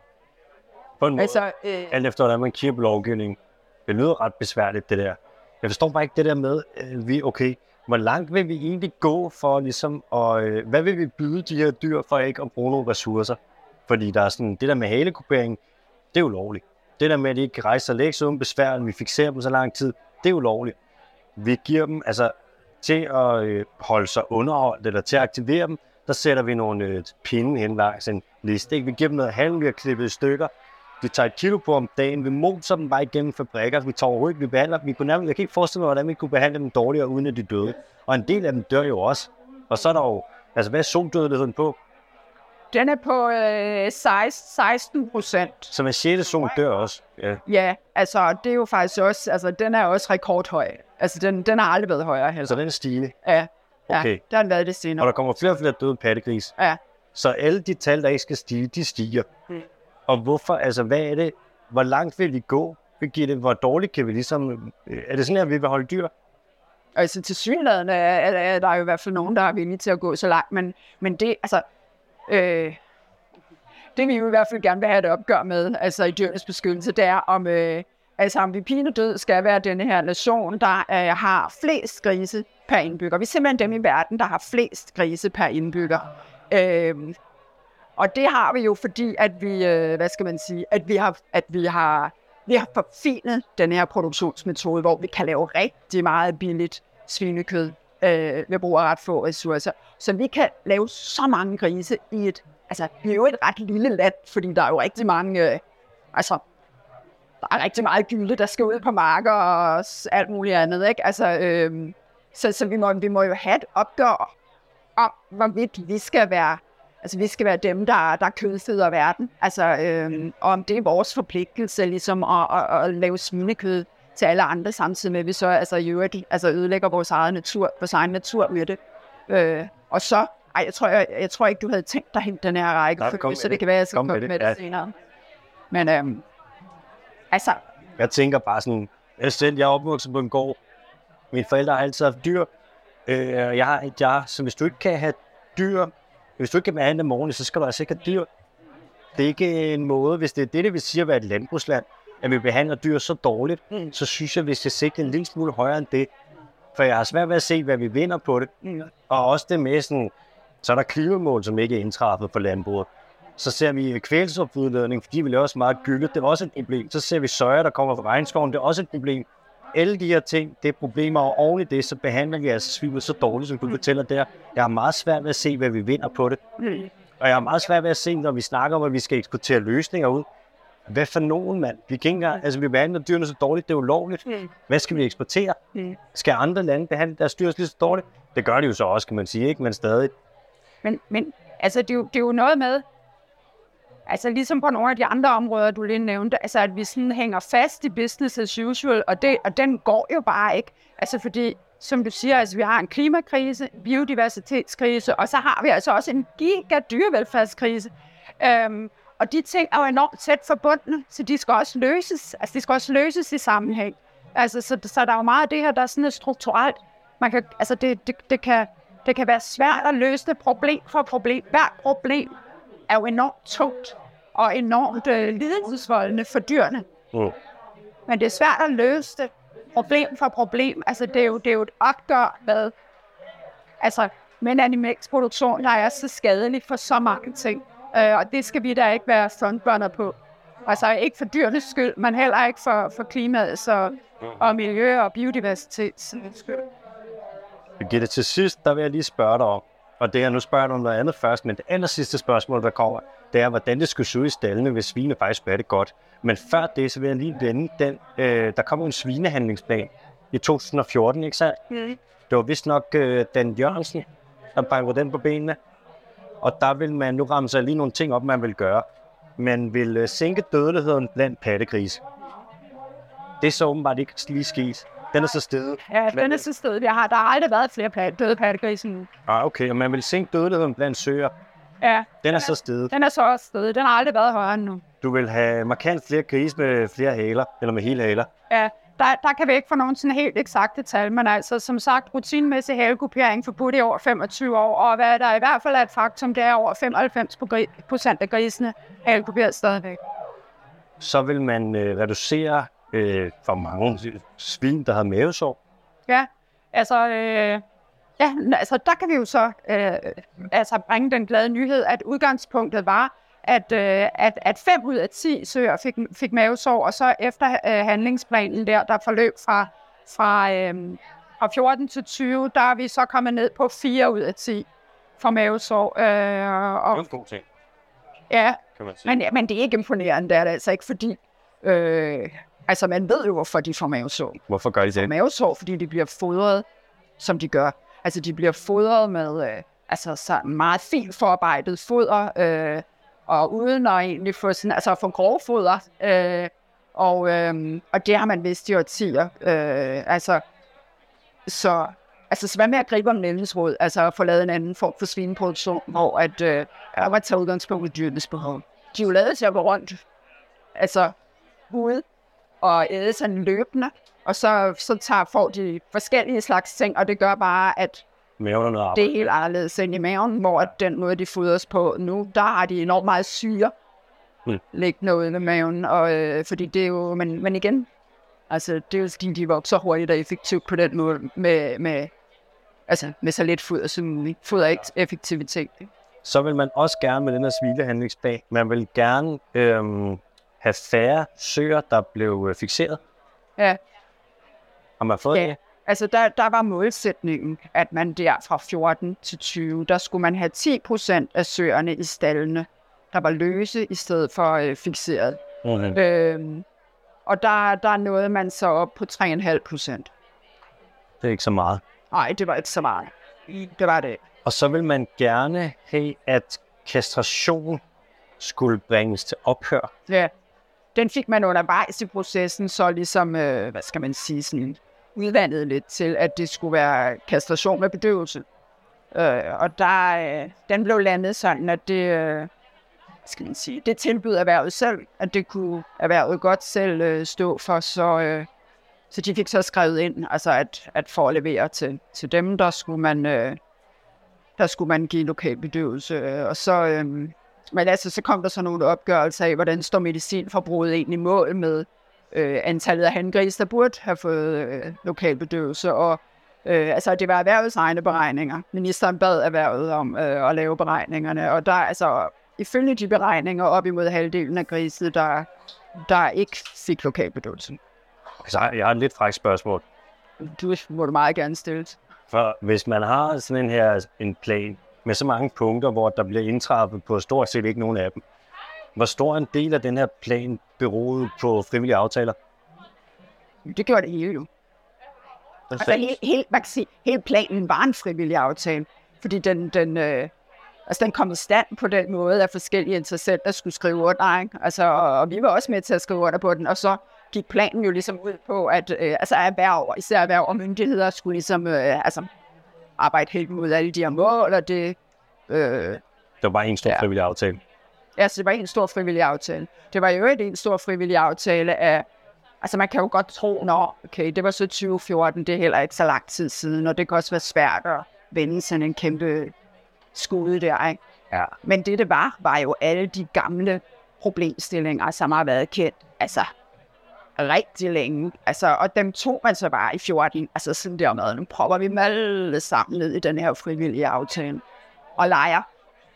På en måde. Altså, øh, alt efter hvordan man kigger på lovgivningen. Det lyder ret besværligt, det der. Jeg forstår bare ikke det der med, øh, vi, okay, hvor langt vil vi egentlig gå for ligesom, og øh, hvad vil vi byde de her dyr for ikke at bruge nogle ressourcer? Fordi der er sådan, det der med halekupering, det er ulovligt. Det der med, at de ikke kan rejse sig og lægge sig uden besvær, vi fikserer dem så lang tid, det er ulovligt. Vi giver dem, altså til at øh, holde sig underholdt, eller til at aktivere dem, der sætter vi nogle øh, pinde hen langs en liste. Ikke? Vi giver dem noget halm, vi har klippet i stykker. Vi tager et kilo på om dagen. Vi moser dem bare igennem fabrikker. Vi tager overhovedet vi behandler dem. Vi kunne nærmest, jeg kan ikke forestille mig, hvordan vi kunne behandle dem dårligere, uden at de døde. Og en del af dem dør jo også. Og så er der jo, altså hvad er soldødeligheden på? Den er på øh, 16 procent. Så hver 6. sol dør også. Ja. Ja, altså det er jo faktisk også, altså den er også rekordhøj. Altså den, den har aldrig været højere heller. Så den er stigende. Ja, ja Okay. der har den været det Og senere. der kommer flere og flere døde pattegris. Ja, Så alle de tal, der ikke skal stige, de stiger. Mm. Og hvorfor, altså hvad er det, hvor langt vil vi gå, Birgitte? Hvor dårligt kan vi ligesom, øh, er det sådan, at vi vil holde dyr? altså til synligheden er, er, er der jo i hvert fald nogen, der er villige til at gå så langt, men, men det, altså, øh, det vi jo i hvert fald gerne vil have et opgør med, altså i dyrenes beskyttelse, det er om, øh, altså om vi pinedød skal være denne her nation, der øh, har flest grise per indbygger. Vi er simpelthen dem i verden, der har flest grise per indbygger. Øh, og det har vi jo, fordi at vi, øh, hvad skal man sige, at vi har, at vi har, vi har forfinet den her produktionsmetode, hvor vi kan lave rigtig meget billigt svinekød øh, ved brug af ret få ressourcer. Så vi kan lave så mange grise i et, altså vi er jo et ret lille land, fordi der er jo rigtig mange, øh, altså der er rigtig meget gylde, der skal ud på marker og alt muligt andet, ikke? Altså, øh, så, så vi, må, vi må jo have et opgør om, hvorvidt vi skal være Altså, vi skal være dem, der, der kødføder verden. Altså, øhm, og om det er vores forpligtelse, ligesom at, at, at lave svinekød til alle andre, samtidig med, at vi så altså, i øvrigt, altså, ødelægger vores egen natur, vores egen natur med det. Øh, og så, ej, jeg tror, jeg, jeg tror ikke, du havde tænkt dig hente den her række, Nej, med så det det. kan være, at jeg skal Kom komme med med det, det, senere. Men øhm, altså, Jeg tænker bare sådan, jeg selv, jeg er opvokset på en gård. Mine forældre har altid haft dyr. Øh, jeg har et jeg, så hvis du ikke kan have dyr, hvis du ikke kan behandle dem ordentligt, så skal du altså ikke have dyr. Det er ikke en måde, hvis det er det, det vil sige at være et landbrugsland, at vi behandler dyr så dårligt, mm. så synes jeg, vi skal sigte en lille smule højere end det. For jeg har svært ved at se, hvad vi vinder på det. mm, Og også det med sådan, så er der klimamål, som ikke er indtræffet for landbruget. Så ser vi kvælstofudledning, fordi vi laver så meget gylde, det er også et problem. Så ser vi soja, der kommer fra regnskoven, det er også et problem. Alle de her ting, det er problemer, og oven i det, så behandler vi altså svinet så dårligt, som du fortæller der. Jeg har meget svært ved at se, hvad vi vinder på det. mm, Og jeg har meget svært ved at se, når vi snakker om, at vi skal eksportere løsninger ud. Hvad for nogen, mand? Vi kan ikke engang, altså vi behandler dyrene så dårligt, det er ulovligt. mm, Hvad skal vi eksportere? mm. Skal andre lande behandle deres dyr lige så dårligt? Det gør de jo så også, kan man sige, ikke? Men stadig. Men, men altså, det, er jo, det er jo noget med, altså ligesom på nogle af de andre områder, du lige nævnte, altså at vi sådan hænger fast i business as usual, og, det, og den går jo bare ikke. Altså fordi, som du siger, altså vi har en klimakrise, biodiversitetskrise, og så har vi altså også en giga dyrevelfærdskrise. Øhm, og de ting er jo enormt tæt forbundne, så de skal også løses. Altså de skal også løses i sammenhæng. Altså, så, så der er jo meget af det her, der er sådan lidt strukturelt. Man kan, altså det, det, det, kan, det kan være svært at løse det problem for problem. Hvert problem er jo enormt tungt og enormt øh, lidelsesvoldende for dyrene. Mm. Men det er svært at løse det problem for problem. Altså, det er jo, det er jo et opgør med, altså, med en animalsk produktion, der er så skadelig for så mange ting. Øh, og det skal vi da ikke være frontrunner på. Altså, ikke for dyrenes skyld, men heller ikke for, for klimaet så, og miljø og biodiversitet skyld. Birgitte, til sidst, der vil jeg lige spørge dig om, og det er, nu spørger jeg dig om noget andet først, men det aller sidste spørgsmål, der kommer, det er, hvordan det skulle se ud i stallene, hvis svine faktisk gør det godt. Men før det, så vil jeg lige vende den, øh, der kommer en svinehandlingsplan i 2014, ikke sandt? Mm. Det var vist nok øh, Dan Jørgensen, der bankede den på benene. Og der vil man, nu ramme sig lige nogle ting op, man vil gøre. Man vil øh, sænke dødeligheden blandt pattegrise. Det er så åbenbart ikke lige sket. Den er så stedet. Ja, den er så sted, vi har. Der har aldrig været flere døde pattegrise nu. Ah, okay, og man vil sænke dødeligheden blandt søer. Ja, Den er så stedet. den er så også sted. Den har aldrig været højere end nu. Du vil have markant flere grise med flere haler, eller med hele haler. Ja, der, der kan vi ikke få nogen sådan helt eksakte tal, men altså som sagt, rutinemæssig halekupering forbudt i over 25 år, og hvad der i hvert fald er et faktum, det er over 95 procent af grisene halekuperer stadigvæk. Så vil man øh, reducere øh, for mange svin, der har mavesår. Ja, altså, øh, ja, altså der kan vi jo så øh, altså bringe den glade nyhed, at udgangspunktet var, at, øh, at, at 5 ud af 10 søer fik, fik mavesår, og så efter øh, handlingsplanen der, der forløb fra, fra, øh, fra 14 til 20, der er vi så kommet ned på 4 ud af 10 for mavesår. Øh, og, en god ting, ja, kan man sige. men, men det er ikke imponerende, det er det altså ikke, fordi øh, altså man ved jo, hvorfor de får mavesår Hvorfor gør de det? mavesår, fordi de bliver fodret, som de gør. Altså, de bliver fodret med øh, altså, så meget fint forarbejdet foder, øh, og uden at egentlig få sådan, altså få grovfoder. Øh, og, øh, og det har man vist i årtier. Øh, altså, så, altså, så hvad med at gribe om nældensråd? Altså at få lavet en anden form for svineproduktion, hvor at, øh, at man tager udgangspunkt i dyrenes behov. De er jo lavet til at gå rundt, altså ude og æde sådan løbende, og så, så tager, får de forskellige slags ting, og det gør bare, at Maven er noget arbejde. det er helt anderledes ind i maven, hvor den måde, de fodres på nu, der har de enormt meget syre Mm. liggende ude med maven, og, øh, fordi det er jo, men, men igen, altså det er jo fordi, de vokser hurtigt og effektivt på den måde, med, med, altså, med så lidt foder som muligt. Foder ikke effektivitet. Så vil man også gerne med den her svilehandlingsplan, man vil gerne øhm, have færre søer, der blev øh, fixeret. Ja, Har man fået Ja, det? Altså der, der var målsætningen, at man der fra 14 til 20, der skulle man have 10 procent af søerne i stallene, der var løse i stedet for øh, fixeret. Mm-hmm. Øhm, og der, der nåede man så op på 3,5 procent. Det er ikke så meget. Nej, det var ikke så meget. Det var det. Og så vil man gerne have, at kastration skulle bringes til ophør. Ja. Den fik man undervejs i processen, så ligesom, øh, hvad skal man sige, sådan udvandet lidt til, at det skulle være kastration med bedøvelse. Øh, og der, øh, den blev landet sådan, at det, øh, skal man sige, det tilbød erhvervet selv, at det kunne erhvervet godt selv øh, stå for, så, øh, så de fik så skrevet ind, altså at, at for at levere til, til dem, der skulle man, øh, der skulle man give lokal bedøvelse, øh, og så, øh, men altså, så kom der så nogle opgørelser af, hvordan står medicinforbruget egentlig mål med øh, antallet af hangris, der burde have fået øh, lokal bedøvelse, og øh, altså, det var erhvervets egne beregninger. Ministeren bad erhvervet om øh, at lave beregningerne, og der er altså, ifølge de beregninger, op imod halvdelen af grise, der, der ikke fik lokal bedøvelse. Altså, jeg har et lidt frækt spørgsmål. Du må du meget gerne stille. For hvis man har sådan en her en plan med så mange punkter, hvor der bliver indtrappet på stort set ikke nogen af dem, hvor stor en del af den her plan beroede på frivillige aftaler? Det gjorde det hele jo. Altså, hele, hele, man kan sige, hele planen var en frivillig aftale, fordi den, den, øh, altså, den kom i stand på den måde, at forskellige interessenter skulle skrive under. Ikke? Altså, og, og vi var også med til at skrive under på den, og så gik planen jo ligesom ud på, at øh, altså, erhverv, især erhverv og myndigheder skulle ligesom øh, altså, arbejde helt mod alle de her mål, og det, øh, Det var bare en stor Ja. frivillig aftale. Altså, det var en stor frivillig aftale. Det var jo ikke en stor frivillig aftale af... Altså, man kan jo godt tro, nå, okay, det var så 2014, det er heller ikke så lang tid siden, og det kan også være svært at vende sådan en kæmpe skude der, ikke? Ja. Men det, det var, var jo alle de gamle problemstillinger, som har været kendt, altså, rigtig længe. Altså, og dem tog man så bare i 14, altså sådan der med, nu prøver vi dem alle sammen ned i den her frivillige aftale, og leger,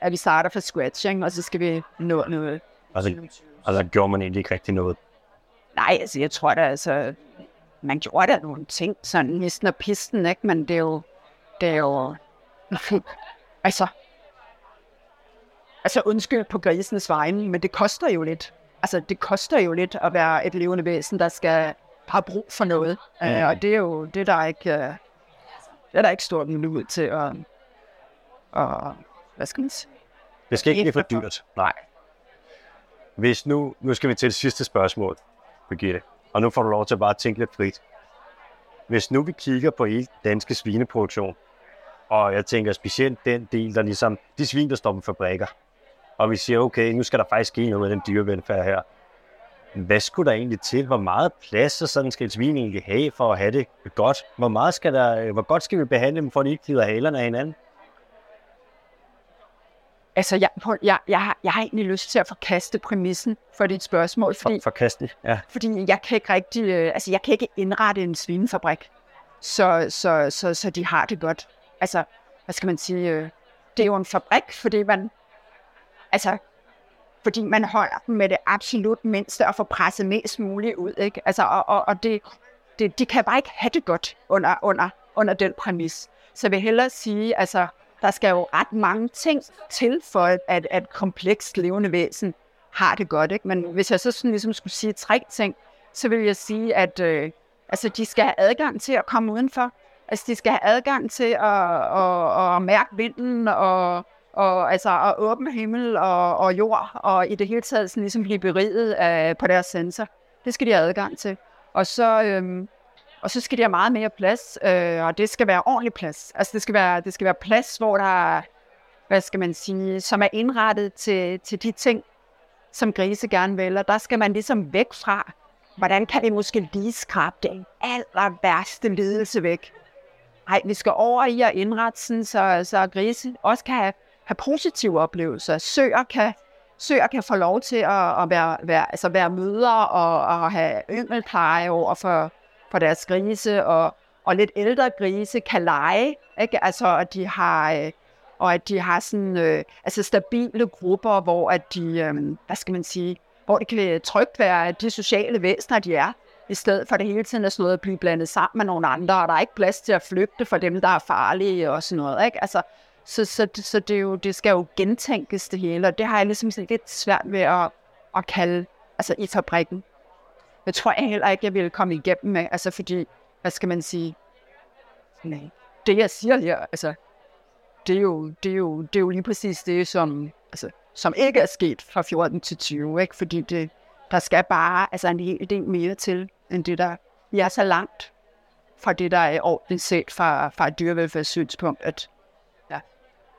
at vi starter fra scratch, ikke? og så skal vi nå noget. Altså, altså gjorde man egentlig ikke rigtig noget. Nej, altså jeg tror da, altså, man gjorde da nogle ting, sådan næsten af pisten, ikke? Men det er jo, det er jo, altså, altså undskyld på grisenes vegne, men det koster jo lidt. Altså, det koster jo lidt at være et levende væsen, der skal have brug for noget. Ja. Uh, og det er jo det, der er ikke, uh, det er der ikke stort ud til at, og, hvad skal man sige? Det skal ikke blive for dyrt. Nej. Hvis nu, nu skal vi til det sidste spørgsmål, Birgitte. og nu får du lov til at bare tænke lidt frit. Hvis nu vi kigger på hele danske svineproduktion, og jeg tænker specielt den del, der ligesom, de svin, der står på fabrikker, og vi siger, okay, nu skal der faktisk ske noget med den dyrevelfærd her. Hvad skulle der egentlig til? Hvor meget plads og sådan skal et svin egentlig have for at have det godt? Hvor, meget skal der, hvor godt skal vi behandle dem, for at de ikke glider halerne af hinanden? Altså, jeg, jeg, jeg, har, jeg har egentlig lyst til at forkaste præmissen for dit spørgsmål, fordi, For, forkasteligt, ja. fordi jeg kan ikke rigtig, øh, altså jeg kan ikke indrette en svinefabrik, så, så, så, så de har det godt. Altså, hvad skal man sige, øh, det er jo en fabrik, fordi man, altså, fordi man holder dem med det absolut mindste og får presset mest muligt ud, ikke? Altså, og, og, og det, det, de kan bare ikke have det godt under, under, under den præmis. Så jeg vil hellere sige, altså, der skal jo ret mange ting til, for at, at, komplekst levende væsen har det godt. Ikke? Men hvis jeg så sådan ligesom skulle sige tre ting, så vil jeg sige, at øh, altså, de skal have adgang til at komme udenfor. Altså, de skal have adgang til at, at, at mærke vinden og, og altså, at åbne himmel og, og jord, og i det hele taget sådan, ligesom blive beriget af, på deres sensor. Det skal de have adgang til. Og så, øhm, og så skal de have meget mere plads, øh, og det skal være ordentlig plads. Altså det skal være, det skal være plads, hvor der er, hvad skal man sige, som er indrettet til, til de ting, som grise gerne vil. Og der skal man ligesom væk fra, hvordan kan vi måske lige skrabe den aller værste lidelse væk. Nej, vi skal over i at indrette sådan, så, så grise også kan have, have positive oplevelser. Søer kan, søer kan få lov til at, at være, være, altså være møder og, og have yngelpleje over for, for deres grise, og, og lidt ældre grise kan lege, ikke? Altså, at de har, øh, og at de har sådan, øh, altså stabile grupper, hvor at de, øh, hvad skal man sige, hvor det kan trygt være de sociale væsener, de er, i stedet for det hele tiden er sådan noget at blive blandet sammen med nogle andre, og der er ikke plads til at flygte for dem, der er farlige og sådan noget, ikke? Altså, så, så, så det, er jo, det skal jo gentænkes det hele, og det har jeg ligesom lidt svært ved at, at kalde altså i fabrikken. Jeg tror jeg heller ikke, jeg ville komme igennem med, altså fordi, hvad skal man sige, nej, det jeg siger her, altså, det er jo, det er jo, det er jo lige præcis det, som, altså, som ikke er sket fra 14 til 20, ikke? fordi det, der skal bare altså en hel del mere til, end det der, vi er så langt fra det, der er ordentligt set fra, fra et dyrevelfærdssynspunkt, at ja,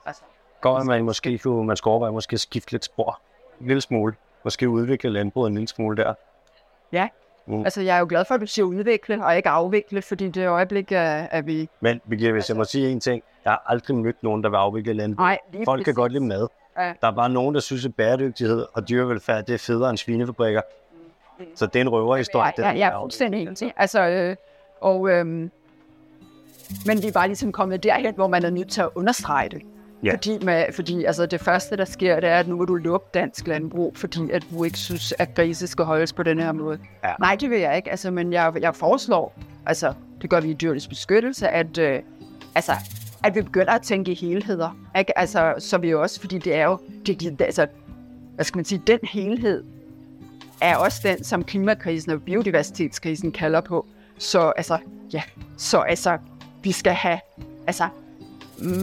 altså, Går man måske, kunne man skal overveje måske at skifte lidt spor. En lille smule. Måske udvikle landbruget en lille smule der. Ja. Mm. Altså, jeg er jo glad for, at du siger udvikle, og ikke afvikle, fordi det øjeblik, er, at vi... Men Birgitte, hvis jeg må sige en ting. Jeg har aldrig mødt nogen, der vil afvikle landbrug. Nej, Folk kan præcis. godt lide mad. Ja. Der er bare nogen, der synes, at bæredygtighed og dyrevelfærd det er federe end svinefabrikker. Så det er en røverhistorie. Ja, ja, jeg er fuldstændig enig. Altså, øh, og, øhm, men vi er bare ligesom kommet derhen, hvor man er nødt til at understrege det. Ja. Fordi, med, fordi altså, det første, der sker, det er, at nu må du lukke dansk landbrug, fordi at du ikke synes, at grise skal holdes på den her måde. Ja. Nej, det vil jeg ikke. Altså, men jeg, jeg foreslår, altså, det gør vi i dyrenes beskyttelse, at, øh, altså, at vi begynder at tænke i helheder. Ikke? Altså, så vi også, fordi det er jo, det, det, altså, hvad skal man sige, den helhed er også den, som klimakrisen og biodiversitetskrisen kalder på. Så altså, ja, så altså, vi skal have altså,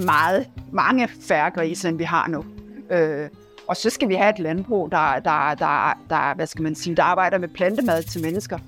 meget, mange færre grise, end vi har nu. Øh, og så skal vi have et landbrug, der, der, der, der, hvad skal man sige, der arbejder med plantemad til mennesker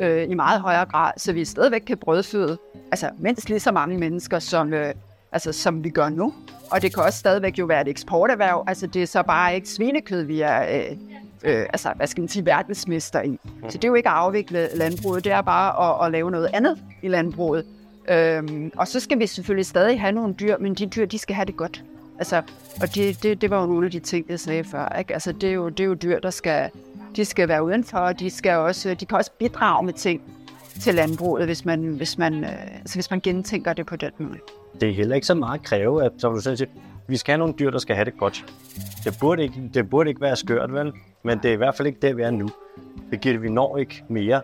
øh, i meget højere grad, så vi stadigvæk kan brødføde altså, mindst lige så mange mennesker, som, øh, altså, som vi gør nu. Og det kan også stadigvæk jo være et eksporterhverv. Altså, det er så bare ikke svinekød, vi er øh, øh, altså, hvad skal man sige, verdensmester i. Så det er jo ikke at afvikle landbruget, det er bare at, at lave noget andet i landbruget. Øhm, og så skal vi selvfølgelig stadig have nogle dyr, men de dyr, de skal have det godt. Altså, og det, det, det var jo nogle af de ting, jeg sagde før. Ikke? Altså, det, er jo, det er jo dyr, der skal, de skal være udenfor, og de, skal også, de kan også bidrage med ting til landbruget, hvis man, hvis man, øh, altså, hvis man gentænker det på den måde. Det er heller ikke så meget at kræve, at som du selv siger, vi skal have nogle dyr, der skal have det godt. Det burde ikke, det burde ikke være skørt, vel? Men det er i hvert fald ikke der, vi er nu. Det giver vi når ikke mere.